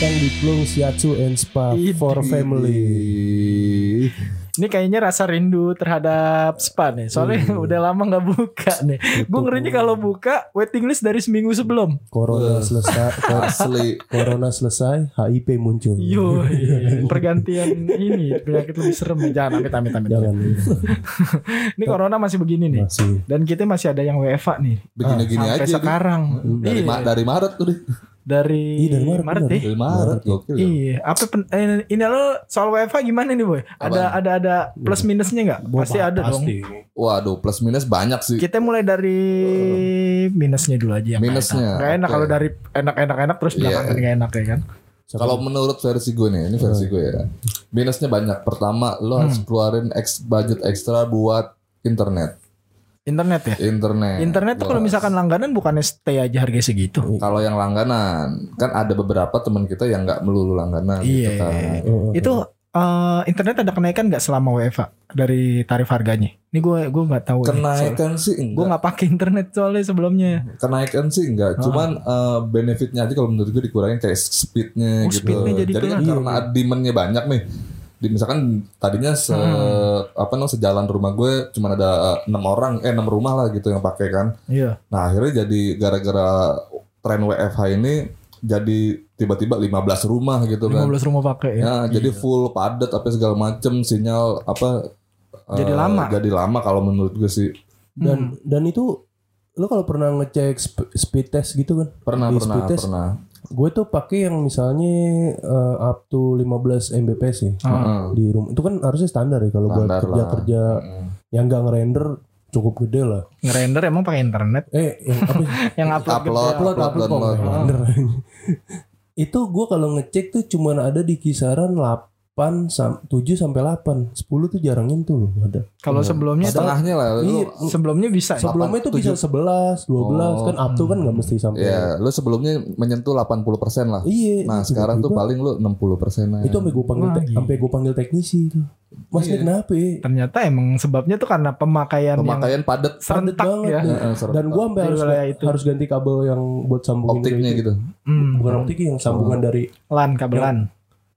datang di Plung Shiatsu and Spa for Family. Ini kayaknya rasa rindu terhadap spa nih. Soalnya udah lama nggak buka nih. Gue ngerinya kalau buka waiting list dari seminggu sebelum. Corona selesai, Asli. Corona selesai, HIP muncul. Yo, pergantian ini penyakit lebih serem. Jangan amit amit amit. Jangan Ini corona masih begini nih. masih. Dan kita masih ada yang WFA nih. Begini-gini Sampai aja. Di. sekarang. Dari, Iya, Ma- dari Maret tuh. Di. Dari, Iya, dari Maret, deh. Dari Maret. Gokil ya. Iya, apa pen, eh, ini lo soal WFA gimana nih boy? Ada ada ada plus minusnya nggak? Pasti ada dong. Pasti. Waduh plus minus banyak sih. Kita mulai dari minusnya dulu aja yang Minusnya, enak. Nggak enak oke. kalau dari enak-enak-enak terus Iya. belakangan nggak enak ya kan? Kalau menurut versi gue nih, ini versi gue ya. Minusnya banyak. Pertama, lo harus keluarin ex budget ekstra buat internet. Internet ya. Internet. Internet tuh kalau misalkan langganan bukannya stay aja harga segitu. Kalau yang langganan, kan ada beberapa teman kita yang nggak melulu langganan Iya. gitu kan. Itu eh, internet ada kenaikan nggak selama WFA dari tarif harganya? Ini gue gue nggak tahu. Kenaikan sih Gue enggak. nggak pakai internet soalnya sebelumnya. Kenaikan sih enggak. Ah. Cuman eh, benefitnya aja kalau menurut gue dikurangin kayak Oh, speednya gitu. speednya jadi kan kurang. karena demandnya banyak nih. Di, misalkan tadinya se Hmm. apa namanya sejalan rumah gue cuma ada eh, enam orang eh enam rumah lah gitu yang pakai kan. Iya. Nah akhirnya jadi gara-gara tren WFH ini jadi tiba-tiba 15 rumah gitu kan. 15 rumah pakai ya. Ya, jadi full padat apa segala macem sinyal apa Jadi eh, lama. Jadi lama kalau menurut gue sih. Dan dan itu lo kalau pernah ngecek sp- speed test gitu kan? Pernah Di pernah speed test, pernah. Gue tuh pakai yang misalnya eh, up to 15 Mbps ya Heeh. di rumah. Itu kan harusnya standar ya kalau buat kerja kerja Mm. yang nggak ngerender cukup gede lah. Ngerender emang pakai internet. Eh yang apa? Yang upload, Upload, gede. upload upload kok download. nggak render. itu gue kalau ngecek tuh cuman ada di kisaran 8 sam 7 sampai 8 10 tuh jarang nyentuh loh ada Kalau sebelumnya tuh Setengahnya lah. Lu, Iya, sebelumnya bisa ya? sebelumnya tuh bisa 11 12 Oh. kan up to kan nggak mesti sampai ya, lu sebelumnya menyentuh 80% lah. iya Nah, itu sekarang tuh tiba-tiba. paling lu 60% aja. itu sampai gue panggil Wah, sampai gue panggil teknisi itu mas Iya. kenapa ya? Ternyata emang sebabnya tuh karena pemakaian, yang pemakaian padat Padet serentak banget ya. deh. Heeh, serentak. dan gue sampai harus itu. harus ganti kabel yang buat sambungin optiknya itu. gitu. Hmm. bukan optik yang sambungan dari LAN kabelan.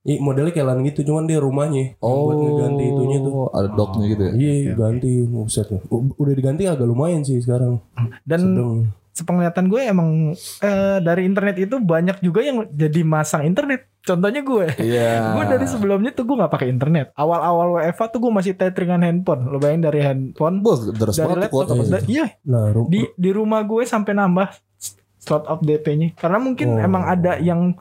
Ih, modelnya kayak lan gitu cuman dia rumahnya Oh, buat ngeganti itunya tuh ada doknya gitu ya. Iya ganti Buset ya. U- Udah diganti agak lumayan sih sekarang Dan Sedang sepenglihatan gue emang eh, dari internet itu banyak juga yang jadi masang internet. Contohnya gue. Iya. Gue dari sebelumnya tuh gue nggak pakai internet. Awal-awal WFA tuh gue masih tetheringan handphone. Lo bayangin dari handphone, Bos, dari banget tuh laptop. iya, Nah ru- di di rumah gue sampai nambah slot of DP-nya. Karena mungkin Oh. emang ada yang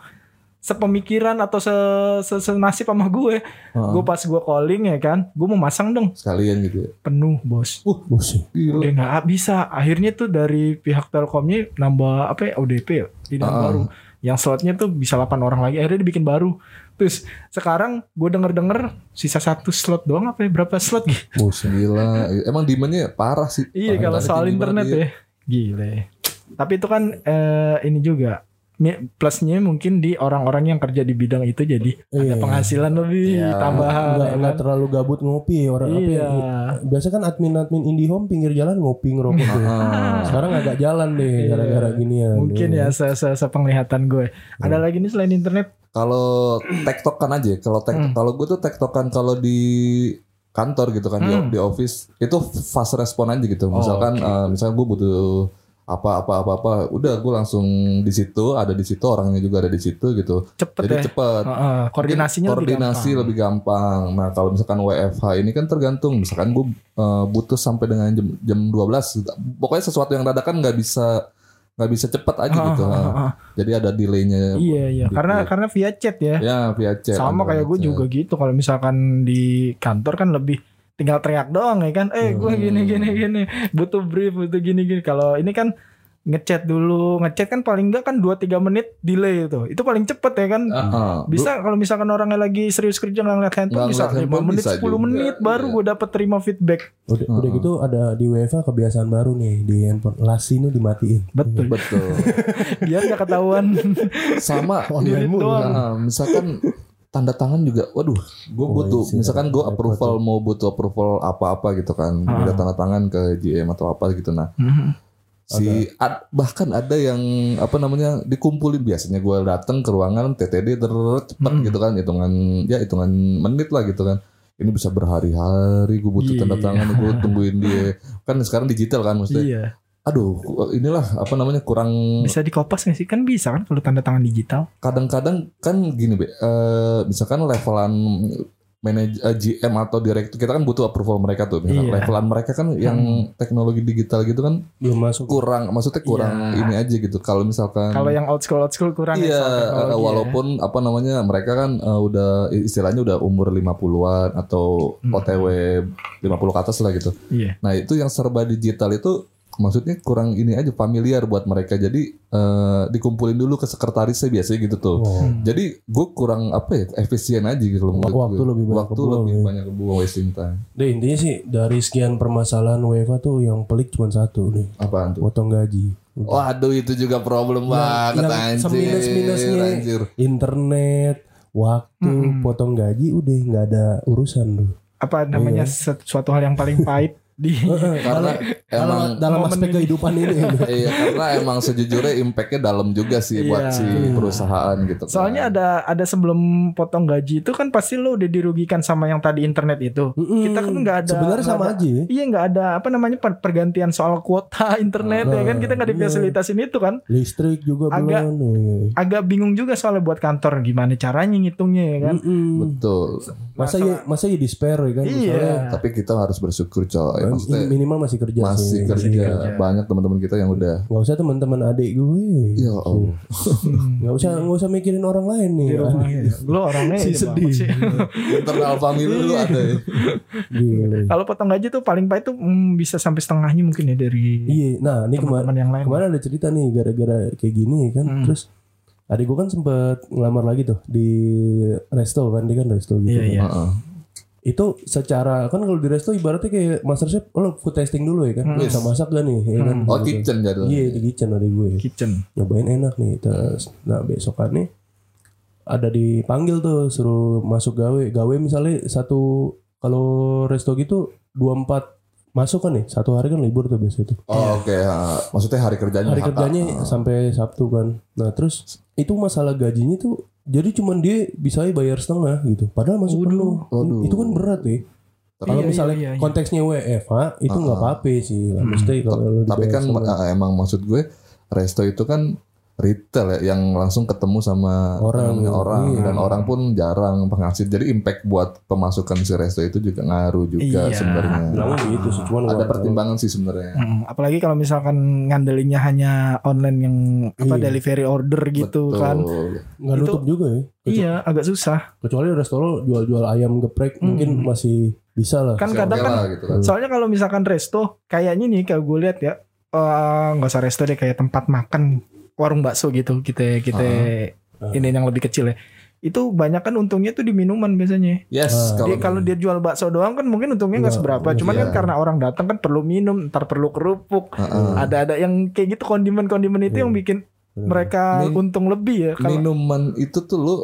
sepemikiran atau se, se senasib sama gue. Heeh. Gue pas gue calling ya kan, gue mau masang dong Sekalian gitu ya. penuh bos. buset. Gila. Udah nggak bisa. Akhirnya tuh dari pihak Telkomnya nambah apa ya ODP ya, tidak Ah. baru. Yang slotnya tuh bisa 8 orang lagi. Akhirnya dibikin baru. Terus sekarang gue denger-denger sisa satu slot doang apa ya? Berapa slot gitu? Buset. Gila. Emang demandnya parah sih. Iya kalau soal internet ya. Gile. Tapi itu kan eh, ini juga plusnya mungkin di orang-orang yang kerja di bidang itu jadi ada Iya. penghasilan lebih Iya. tambahan. Nggak, ya nggak kan? terlalu gabut ngopi orang apa ya. Iya. Biasa kan admin-admin IndiHome pinggir jalan ngopi ngerokok. Sekarang agak jalan deh Iya. gara-gara gini ya. Mungkin ya se se sepenglihatan gue. Ada lagi nih selain internet. Kalau tektokan aja, kalau tek, Hmm. kalau gue tuh tektokan kalau di kantor gitu kan di- Hmm. di, office itu fast respon aja gitu. Misalkan eh, misalkan gue butuh apa apa apa apa, udah gue langsung di situ, ada di situ orangnya juga ada di situ gitu. Cepet Jadi ya. cepet. Heeh, koordinasinya Mungkin koordinasi lebih lebih gampang. Nah kalau misalkan WFH ini kan tergantung. Misalkan gue eh, butuh sampai dengan jam jam 12 Pokoknya sesuatu yang dadakan nggak bisa nggak bisa cepet aja gampang. gitu. Nah, heeh, heeh. Jadi ada delaynya. Iya iya. Di- Karena karena via chat ya. Ya via chat. Sama kayak gue juga gitu. Kalau misalkan di kantor kan lebih tinggal teriak doang ya kan. Eh gue gini gini gini. Butuh brief butuh gini gini. Kalau ini kan ngechat dulu. Ngechat kan paling enggak kan 2-3 menit delay itu. Itu paling cepet ya kan. Heeh. Bisa kalau misalkan orangnya lagi serius kerja nggak ngeliat handphone Nggak bisa ngeliat 5 handphone menit bisa 10 juga, menit baru iya. gue dapet terima feedback. Udah, udah Heeh. gitu ada di WFA kebiasaan baru nih di handphone. Lasi ini dimatiin. Betul. Betul. Biar gak ketahuan. Sama Unit doang. Nah, misalkan tanda tangan juga, waduh, gue Oh, butuh, iya misalkan gue repot approval mau butuh approval apa-apa gitu kan, Ah. minta tanda tangan ke GM atau apa gitu. Nah, Mhm. si ad- bahkan ada yang apa namanya dikumpulin biasanya gue datang ke ruangan TTD ter cepet Hmm. gitu kan hitungan ya hitungan menit lah gitu kan ini bisa berhari-hari gue butuh tanda Iya. tangan gue tungguin dia kan sekarang digital kan maksudnya Iya. Aduh inilah apa namanya kurang Bisa dikopas nggak sih? Kan bisa kan kalau tanda tangan digital. kadang-kadang kan gini be eh, misalkan levelan manajer GM atau direktur kita kan butuh approval mereka tuh misalkan Iya. levelan mereka kan yang teknologi digital gitu kan belum masuk kurang maksudnya kurang Iya. ini aja gitu kalau misalkan Kalau yang old school old school kurang ya iya teknologi ya. walaupun apa namanya mereka kan eh, udah istilahnya udah umur 50-an atau Hmm. OTW 50 ke atas lah gitu Iya. Nah itu yang serba digital itu maksudnya kurang ini aja familiar buat mereka. Jadi eh, dikumpulin dulu ke sekretarisnya biasanya gitu tuh. Oh. Jadi gue kurang apa ya efisien aja gitu loh. Waktu gue. lebih banyak waktu kebuang, lebih ya. banyak kebuang wasting time. Deh intinya sih dari sekian permasalahan UEFA tuh yang pelik cuma satu nih, Apaan tuh? potong gaji. Waduh itu juga problem banget yang anjir. seminus-minusnya anjir. internet, waktu, Mm-mm. potong gaji udah nggak ada urusan tuh. Apa namanya Iya. suatu hal yang paling pahit di Karena emang dalam aspek ini. kehidupan ini. iya karena emang sejujurnya impactnya dalam juga sih buat Iya. si perusahaan gitu. kan. Soalnya ada ada sebelum potong gaji itu kan pasti lo udah dirugikan sama yang tadi internet itu. Mm-mm. Kita kan nggak ada- Sebenarnya sama ada- aja. ya. Iya nggak ada apa namanya per- pergantian soal kuota internet ya kan kita nggak Iya. difasilitasin itu kan. Listrik juga Agak- belum. Agak bingung juga soalnya buat kantor gimana caranya ngitungnya ya kan. Mm-mm. betul. Masa ya masa ya di spare ya kan? Iya. Misalnya, Tapi kita harus bersyukur coy. Eh, Maksudnya minimal masih kerja masih sih. kerja. kerja. Banyak teman-teman kita yang udah Nggak usah teman-teman adik gue. Ya Allah. Hmm. Nggak usah nggak usah mikirin orang lain nih. Di rumah ya. Lo orangnya Si ini sedih. Internal family lu ada ya. Gila. Kalau potong gaji tuh paling pahit tuh hmm, bisa sampai setengahnya mungkin ya dari Iya, nah ini kemarin yang lain. kemarin ada cerita nih gara-gara kayak gini kan. Hmm. Terus adik gue kan sempet ngelamar lagi tuh di resto kan dia kan resto gitu. Iya, kan. iya. Heeh. Itu secara kan kalau di resto ibaratnya kayak master chef lo food testing dulu ya kan. Hmm. Bisa masak gak nih ya kan. Oh Gitu. kitchen jadi. Iya di kitchen adik gue. Kitchen. Nyobain enak nih. Terus nah besokannya ada dipanggil tuh suruh masuk gawe. Gawe misalnya satu kalau resto gitu 24 masuk kan nih satu hari kan libur tuh biasanya tuh Oh oke. ha. Maksudnya hari kerjanya. hari hata. kerjanya sampai Sabtu kan. Nah terus itu masalah gajinya tuh jadi cuman dia bisa bayar setengah gitu. Padahal masuk penuh. Itu kan berat ya. Kalau Iya, misalnya iya, iya. konteksnya WFH itu nggak Ah. apa-apa sih. Nggak mesti kalau Tapi kan setengah. emang maksud gue resto itu kan retail ya yang langsung ketemu sama Orang, orang iya. dan orang pun jarang penghasil. Jadi impact buat pemasukan si resto itu juga ngaruh juga Iya. sebenarnya. gitu sih. Cuman Ada pertimbangan sih sebenarnya. Mm, apalagi kalau misalkan ngandelinnya hanya online yang apa Iya. delivery order gitu Betul. kan. nggak Itu- nutup juga ya. Kecu- Iya, agak susah. Kecuali restoran jual-jual ayam geprek mungkin masih bisa lah. Kan kadang kan lah gitu kan. soalnya kalau misalkan resto kayaknya nih kalau gue lihat ya eh, nggak usah resto deh kayak tempat makan warung bakso gitu kita kita Ah. ini yang lebih kecil ya. Itu banyak kan untungnya tuh di minuman biasanya. Yes, Ah. Dia kalau dia jual bakso doang kan mungkin untungnya nggak Nggak, seberapa. Cuman kan iya. karena orang datang kan perlu minum, ntar perlu kerupuk. Heeh. Ada ada yang kayak gitu kondimen-kondimen itu Iya. yang bikin Bener. mereka Min- untung lebih ya. Kalau minuman itu tuh lu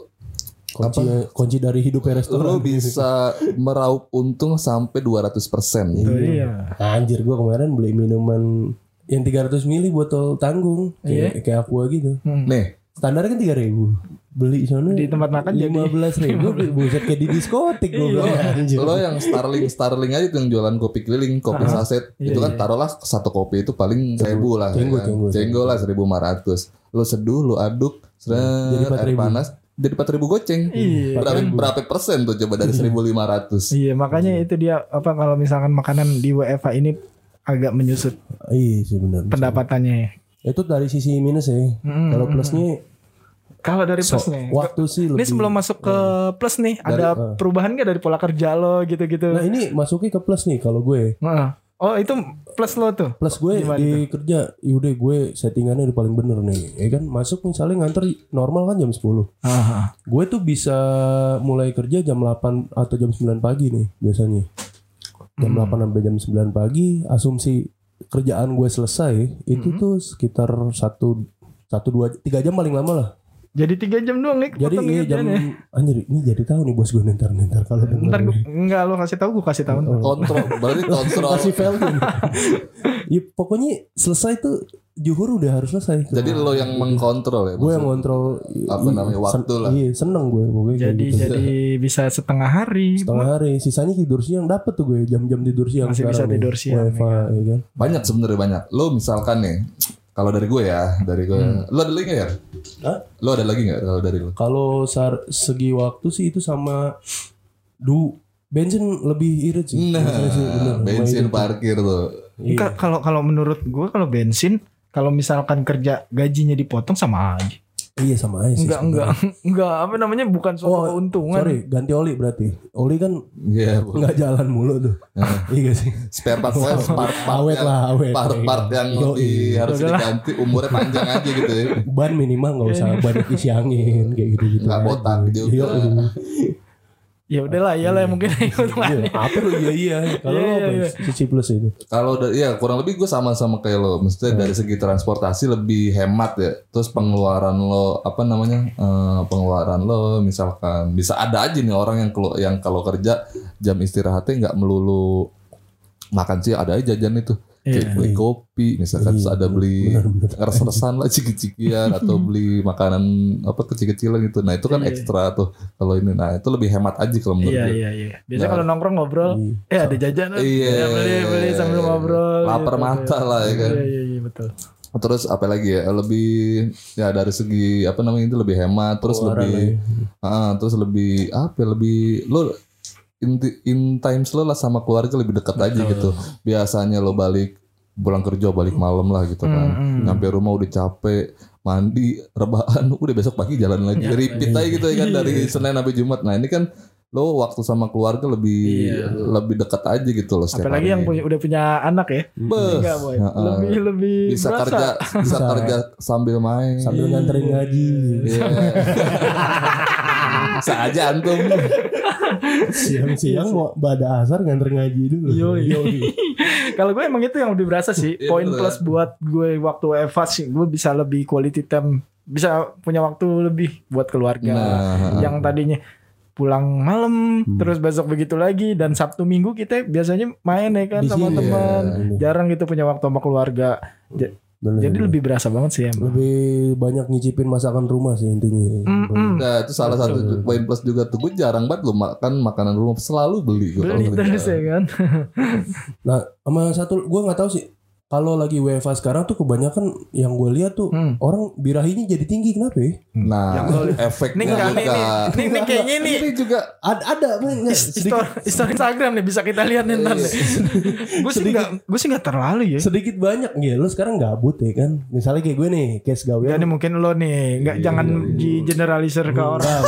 kunci kunci dari hidup restoran. lu bisa meraup untung sampai 200%. Tuh, iya. Anjir gua kemarin beli minuman yang 300 mili botol tanggung kayak kayak aqua gitu. Hmm. Nih, Standarnya kan 3000. Beli sana Di tempat makan jadi- 15 ribu buset kayak di diskotik gua bilang anjir. lo yang Starling Starling aja tuh yang jualan kopi keliling, kopi Ah, saset, iya, itu kan iya. taruhlah satu kopi itu paling seribu lah, Cenggo, ya kan? cenggo, Cenggo lah seribu lima ratus. Lo seduh, lo aduk, seret, Jadi air 4.000. panas, jadi empat ribu goceng. Iya. Berapa, berapa persen tuh coba dari seribu lima ratus? Iya, makanya itu dia apa kalau misalkan makanan di WFA ini agak menyusut Iya sih benar. pendapatannya. Itu dari sisi minus ya. Mm, Kalau plusnya Kalau dari so- plusnya. waktu sih lebih. Ini sebelum masuk ke plus nih, ada eh. perubahan gak dari pola kerja lo gitu-gitu? Nah ini masuknya ke plus nih kalau gue. Heeh. Oh itu plus lo tuh. Plus gue Gimana di kerja, yaudah gue settingannya udah paling bener nih. Ya kan masuk misalnya nganter normal kan jam 10. Aha. Gue tuh bisa mulai kerja jam 8 atau jam 9 pagi nih biasanya. Jam Hmm. 8 sampai jam 9 pagi, asumsi kerjaan gue selesai itu Hmm. tuh sekitar satu satu dua tiga jam paling lama lah. Jadi tiga jam doang nih. Jadi iya jam kerjaannya. anjir ini jadi tahu nih bos gue ntar ntar kalau denger Ntar gua, enggak lo kasih tahu gue kasih tahu. Oh. Kontrol, berarti kontrol, Kasih value. Ya pokoknya selesai tuh juhur udah harus selesai. Jadi lo yang mengkontrol ya. gue yang maksud- ngontrol Apa namanya, waktu lah. Iya, seneng gue pokoknya Jadi gitu. jadi bisa setengah hari. setengah hari sisanya tidur siang dapet tuh gue jam-jam tidur siang Masih bisa sekarang nih. tidur siang, WFA, ya kan Banyak sebenarnya banyak. Lo misalkan nih, kalau dari gue ya, dari gue. Hmm. Lo ada lagi nggak ya? Hah? Lo ada lagi nggak kalau dari lo? kalau segi waktu sih itu sama du bensin lebih irit sih Nah, bener, sama bensin itu. parkir tuh. Iya. Enggak kalau kalau menurut gue kalau bensin kalau misalkan kerja gajinya dipotong sama aja. iya sama aja sih Enggak enggak enggak apa namanya bukan suatu Oh, keuntungan. sorry ganti oli berarti oli kan Iya, Bu. nggak jalan mulu tuh iya gak sih spare part saya part part awet yang, lah awet part part yang Yoi. di, harus Udahlah. diganti umurnya panjang aja gitu ya. ban minimal nggak usah banyak isi angin kayak gitu gitu Nggak botak juga. Ya udahlah iyalah mungkin keuntungannya. apa lu iya iya kalau Iya, lo apa iya, iya. sisi plus itu Kalau ya kurang lebih gue sama-sama kayak lo, maksudnya Hmm. dari segi transportasi lebih hemat ya. Terus pengeluaran lo apa namanya eh, pengeluaran lo misalkan bisa ada aja nih orang yang kalau yang kalau kerja jam istirahatnya nggak melulu makan sih ada aja jajan itu kayak Iya. beli kopi misalkan Iya, terus ada beli res-resan lah ciki-cikian atau beli makanan apa kecil-kecilan gitu nah itu kan Iya. ekstra tuh kalau ini nah itu lebih hemat aja kalau menurut Iya gue iya iya. Biasanya Nah. kalau nongkrong ngobrol, eh ada jajan. Iya. Ya, beli beli sambil ngobrol. Lapar mata lah, ya kan. Iya iya iya betul. Terus apa lagi ya? Lebih ya dari segi apa namanya itu lebih hemat, terus lebih ah, terus lebih apa ya, lebih lo in, in times lo lah sama keluarga lebih dekat aja gitu. Biasanya lo balik pulang kerja balik malam lah gitu kan. Hmm, hmm. Nyampe rumah udah capek, mandi, rebahan, udah besok pagi jalan lagi. Ya, Repeat aja gitu ya kan dari Iya. Senin sampai Jumat. Nah, ini kan lo waktu sama keluarga lebih Iya. lebih dekat aja gitu loh setiap Apalagi yang harinya. punya, udah punya anak ya. Beuh. Enggak boy. Heeh. Lebih lebih bisa berasa. kerja bisa Bisa. kerja sambil main sambil nganterin ngaji Iya. bisa aja antum siang-siang mau pada asar nganter ngaji dulu Yoi. Kalau gue emang itu yang lebih berasa sih. Iya, Poin plus buat gue waktu Eva sih, gue bisa lebih quality time, bisa punya waktu lebih buat keluarga. nah Yang tadinya pulang malam, Hmm. terus besok begitu lagi, dan Sabtu Minggu kita biasanya main ya kan Di sama teman. ya. Jarang gitu punya waktu sama keluarga. Bener, Jadi bener. lebih berasa banget sih emang. lebih banyak nyicipin masakan rumah sih intinya Mm-mm. nah itu salah satu poin plus juga tuh gue jarang banget lo makan makanan rumah selalu beli gue kalau Beli terus ya kan. Nah, sama satu gue nggak tahu sih. Kalau lagi WFA sekarang tuh kebanyakan yang gue lihat tuh Hmm. orang birahinya jadi tinggi kenapa ya? nah Yang lo- Ini efeknya nih, juga nih, nih, nih kayaknya nih ini juga Ada ada Story, Instagram nih bisa kita lihat nih ntar nih. gue sih nggak gue sih nggak terlalu ya. sedikit banyak ya. Lu sekarang gabut ya kan? Misalnya kayak gue nih, case gawe. Ya nih mungkin lo nih nggak jangan di generalisir ke orang.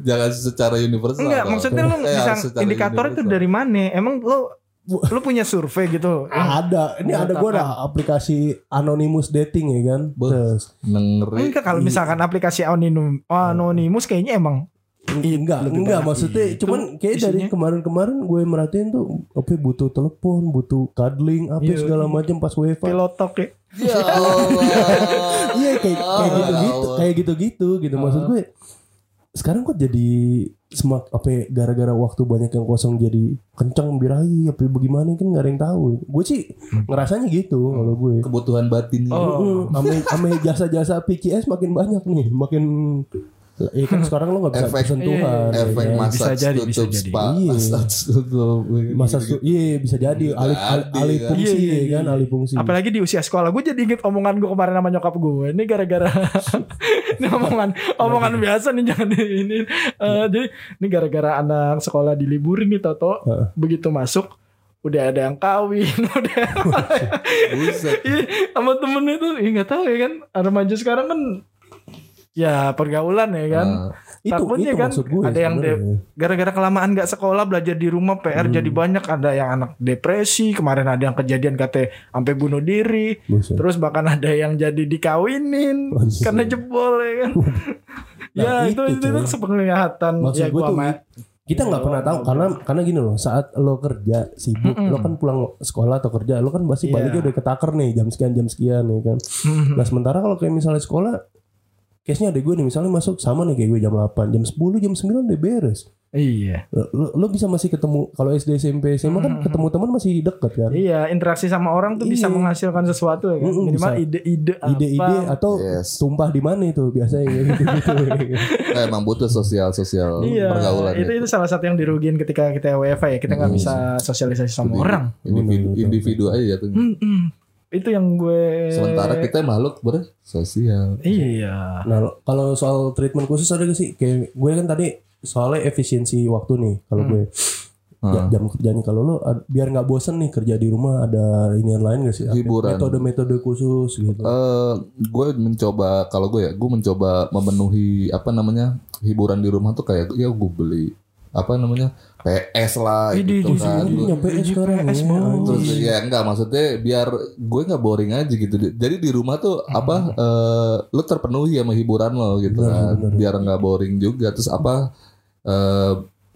Jangan secara universal Enggak, maksudnya lo Eh, bisa secara indikator itu dari mana? Emang lo lo punya survei gitu? Ada, ini ada gue ada aplikasi anonymous dating ya kan. Terus ngeri Enggak kalau misalkan aplikasi anonim, anonimus kayaknya emang enggak, lebih enggak maksudnya itu cuman kayak dari kemarin-kemarin gue merhatiin tuh apa butuh telepon, butuh cuddling, apa Iya. segala macam pas WFA. pilotok ya. ya Iya kayak kayak gitu-gitu, Allah. kayak gitu-gitu gitu. Maksud gue sekarang kok jadi semak apa ya, gara-gara waktu banyak yang kosong jadi kencang birahi apa bagaimana kan nggak ada yang tahu. Gue sih ngerasanya gitu kalau gue. kebutuhan batinnya Oh. Mm, Ame ame jasa-jasa PCS makin banyak nih, makin ya kan sekarang lo nggak bisa Efek- bersentuhan. ya efek massage Bisa jadi, bisa tutup jadi. spa Iya. massage tutup Masa su- iya bisa jadi alih alih, alih kan. fungsi Iya, iya, ya kan iya. alih fungsi. Apalagi di usia sekolah gue jadi inget omongan gue kemarin sama nyokap gue. Ini gara-gara ini omongan omongan biasa nih jangan di ini. Eh, jadi ini gara-gara anak sekolah diliburin nih Toto. Heeh. Begitu masuk udah ada yang kawin, udah buset Iya, sama temen itu, ya nggak tahu ya kan, remaja sekarang kan ya pergaulan ya kan. Nah, itu takutnya itu kan maksud gue. ada yang. Gara-gara kelamaan nggak sekolah belajar di rumah PR Hmm. jadi banyak ada yang anak depresi kemarin ada yang kejadian katanya sampai bunuh diri Buset. terus bahkan ada yang jadi dikawinin Buset. karena jebol ya kan ya Nah, itu itu, itu, coy. sepenglihatan Maksud ya gue gua tuh sama kita nggak pernah tahu karena karena gini loh saat lo kerja sibuk Mm-mm. lo kan pulang sekolah atau kerja lo kan pasti Iya. baliknya udah ketaker nih jam sekian jam sekian nih kan Mhm. nah sementara kalau kayak misalnya sekolah case-nya ada gue nih misalnya masuk sama nih kayak gue jam 8, jam 10, jam 9 udah beres. Iya. Lo, lo- bisa masih ketemu kalau SD SMP SMA kan ketemu teman masih deket kan. Iya, interaksi sama orang tuh bisa Iya. menghasilkan sesuatu ya kan. Mm-mm, Minimal bisa. ide-ide apa. Ide-ide atau Yes. tumpah di mana itu biasanya kayak gitu-gitu. Nah, emang butuh sosial sosial Iya, pergaulan itu itu salah satu yang dirugiin ketika kita WFA ya. Kita nggak bisa sosialisasi sama orang. individu, individu aja tuh. Mm-mm. Itu yang gue Sementara kita makhluk bersosial. Iya. Nah, kalau soal treatment khusus ada gak sih? Kayak gue kan tadi soalnya efisiensi waktu nih. Kalau gue ja- jam kerjanya kalau lo biar nggak bosen nih kerja di rumah ada inian lain gak sih? Hiburan. Metode-metode khusus gitu. Eh, gue mencoba kalau gue ya, gue mencoba memenuhi apa namanya hiburan di rumah tuh kayak ya gue beli apa namanya PS lah Idi, gitu di kan. sini Gua- nyampe sekarang PS ya. Terus ya enggak maksudnya biar gue nggak boring aja gitu. Jadi di rumah tuh apa eh lu terpenuhi sama hiburan lo gitu kan. Biar nggak boring juga. Terus apa eh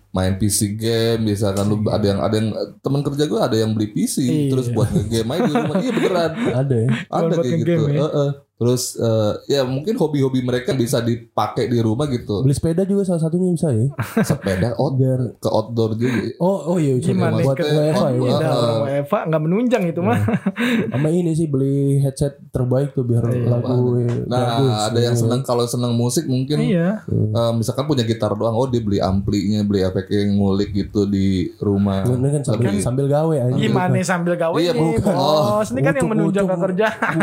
main PC game misalkan lu ada yang ada yang teman kerja gue ada yang beli PC Iya. terus buat ngegame aja di rumah. Iya beneran. Ada ya. Ada kayak gitu. ya? Heeh. Terus eh, ya mungkin hobi-hobi mereka bisa dipakai di rumah gitu. Beli sepeda juga salah satunya bisa ya. Sepeda out Biar ke outdoor juga. Oh, oh iya Gimana buat maksudnya? WFA ya. Oh, Iya, WFA nggak menunjang itu mah. Sama ini sih beli headset terbaik tuh biar Iya. lagu Nah, bagus. ada yang senang kalau senang musik mungkin Iya. Eh, misalkan punya gitar doang, oh dia beli amplinya, beli efeknya ngulik gitu di rumah. Ini kan sambil, Tapi- sambil gawe aja. Gimana sambil gawe Iya, bukan. bos. Ini kan yang menunjang kerjaan.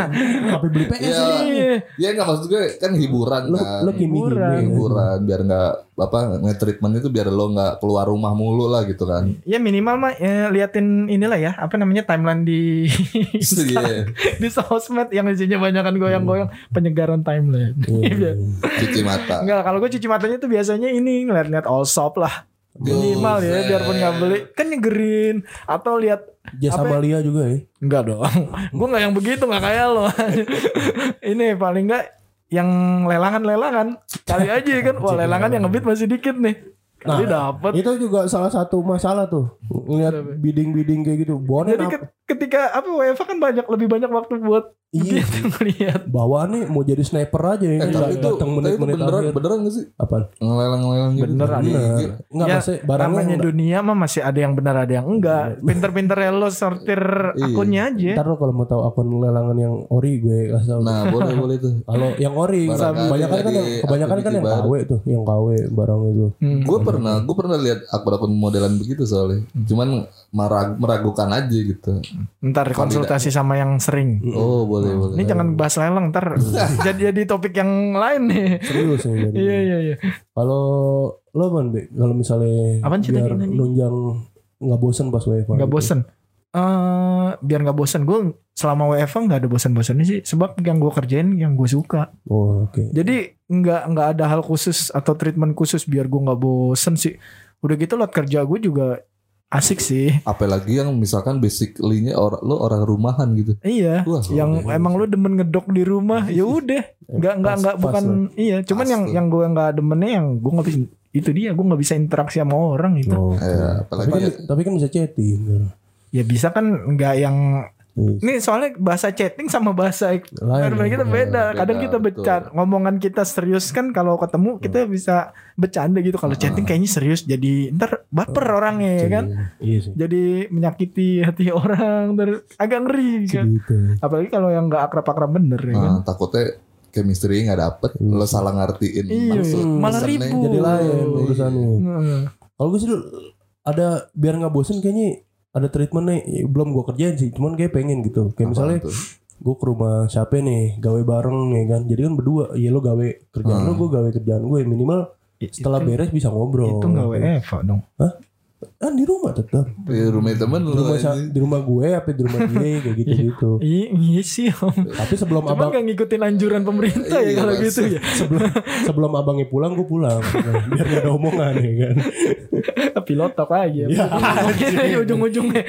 Tapi beli PS Iya. Iya. Ya nggak maksud gue kan hiburan Lo kan. lo Hiburan. hiburan biar nggak apa nge-treatment itu biar lo nggak keluar rumah mulu lah gitu kan. Ya minimal mah ya, liatin inilah ya apa namanya timeline di Iya. di sosmed yang isinya banyakan goyang-goyang penyegaran timeline. Iya. Cuci mata. Enggak, kalau gue cuci matanya tuh biasanya ini ngeliat-ngeliat all shop lah. Minimal ya, biarpun nggak beli kan nyegerin atau lihat Jasa Apa- Malia juga ya. enggak dong. gue nggak yang begitu nggak kayak lo. ini paling enggak yang lelangan-lelangan kali aja kan. Wah lelangan yang ngebit masih dikit nih. Kali dapat. Itu juga salah satu masalah tuh. Ngeliat bidding-bidding kayak gitu. Bonen Jadi apa? Ke- ketika apa WFA kan banyak lebih banyak waktu buat Iya. gitu ngeliat. Bawaannya mau jadi sniper aja ya. Eh, tapi itu, datang menit-menit beneran, akhir. beneran gak sih? Apa? Ngelelang-ngelelang gitu. Beneran. Iya. Bener. Enggak Ya, maksudnya barangnya namanya enggak. dunia mah masih ada yang benar ada yang enggak. Pinter-pinter lo sortir Iya. akunnya aja. Ntar lo kalau mau tahu akun lelangan yang ori gue kasih tau. Nah, boleh boleh tuh. Kalau yang ori, kebanyakan kan yang kebanyakan kan yang KW tuh, yang KW barang itu. Hmm. Gue pernah, gue pernah lihat akun-akun modelan begitu soalnya. Cuman meragukan aja gitu. Ntar konsultasi sama yang sering. Oh boleh boleh. Ini jangan bahas lelang ntar jadi jadi topik yang lain nih. Serius ya jadi. Iya iya iya. Kalau lo man, Be, kalau misalnya Apaan sih biar nunjang nggak bosen pas WFH. Nggak gitu. bosen. Eh biar nggak bosen gue selama WFH nggak ada bosan-bosannya sih sebab yang gue kerjain yang gue suka. Oh, oke. Jadi nggak nggak ada hal khusus atau treatment khusus biar gue nggak bosen sih. Udah gitu lot kerja gue juga asik sih. Apalagi yang misalkan basically-nya orang lo orang rumahan gitu. Iya. Wah, yang boleh. emang lu demen ngedok di rumah ya udah nggak nggak Pas- nggak pas bukan iya cuman Pas yang tuh. yang gue nggak demennya yang gue nggak bisa itu dia gue nggak bisa interaksi sama orang itu Oh, Eh, tapi, apalagi kan, ya, tapi kan bisa chatting. ya bisa kan nggak yang Iya. ini soalnya bahasa chatting sama bahasa Lain. Kadang kita beda. Beda, Kadang kita bercanda. Ngomongan kita serius kan kalau ketemu kita bisa bercanda gitu. Kalau chatting kayaknya serius jadi ntar baper orangnya ya kan. Iya. Jadi menyakiti hati orang. Ntar agak ngeri kan. Gitu. Apalagi kalau yang nggak akrab-akrab bener ya kan. nah, takutnya chemistry nggak dapet, lo salah ngertiin Iya, maksud malah ribut. Jadi lain urusannya. Kalau gue sih ada biar nggak bosen kayaknya ada treatment nih Ya, belum gue kerjain sih cuman kayak pengen gitu. Kayak misalnya Apaan tuh? gue ke rumah siapa nih gawe bareng ya kan? Jadi kan berdua ya lo gawe kerjaan lo gue gawe kerjaan gue minimal setelah Itu- beres bisa ngobrol Itu nggak WFA dong. Kan di rumah tetap Di rumah temen di rumah, sa- di rumah gue apa di rumah dia kayak gitu gitu Iya, iya sih om. tapi sebelum Cuma abang nggak ngikutin anjuran pemerintah ya Iya, kalau gitu ya. sebelum sebelum abangnya pulang gue pulang biar gak ada omongan ya kan Pilot tok aja. Ya, ujung-ujungnya.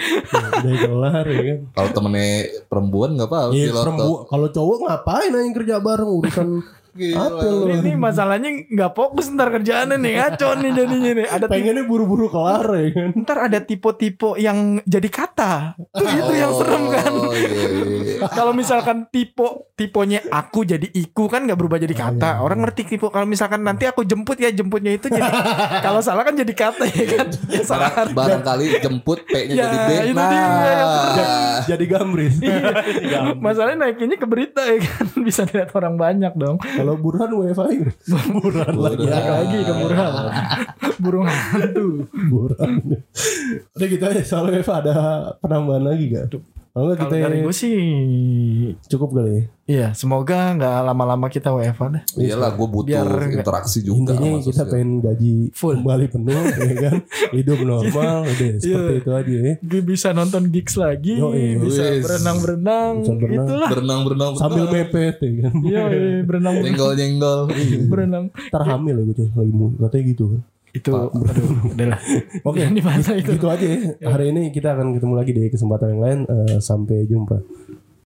udah kelar ya kan Kalau temennya perempuan nggak apa-apa. Iya, pilot perempuan. Kalau cowok ngapain aja kerja bareng urusan Gila. Ini, ini masalahnya nggak fokus ntar kerjaannya nih ngaco nih jadinya nih. Ada Pengennya buru-buru kelar ya kan. ntar ada tipe-tipe yang jadi kata. Tuh itu yang serem kan. Oh iya iya. Kalau misalkan tipe tipenya aku jadi iku kan nggak berubah jadi kata. Orang ngerti tipe kalau misalkan nanti aku jemput ya jemputnya itu jadi kalau salah kan jadi kata ya kan. Ya salah. Barang- barangkali jemput P-nya Ya, jadi B. itu Nah, dia yang Jadi gambris. Jadi gambris. Masalahnya naikinnya ke berita ya kan bisa dilihat orang banyak dong. Kalau Burhan WFA ya. Burhan lagi. Balik lagi ke burung. burung hantu. Burhan. Udah gitu aja soal WFA ada penambahan lagi gak? Nggak Kalau kita dari gue sih cukup kali ya. Iya semoga nggak lama-lama kita WFA deh Iyalah gue butuh Biar interaksi juga Intinya sama kita sosial. pengen gaji Full. kembali penuh ya kan. Hidup normal udah seperti Iya. itu aja ya. Gue bisa nonton gigs lagi. Bisa Wis. berenang-berenang Bisa berenang. Itulah berenang-berenang Sambil mepet ya kan. Iya iya, berenang jenggol-jenggol. berenang Ntar hamil ya gue lagi katanya gitu kan. Itu aduh udah lah Oke. Dibahas itu Gitu aja ya. Hari ini kita akan ketemu lagi di kesempatan yang lain. Eh, sampai jumpa.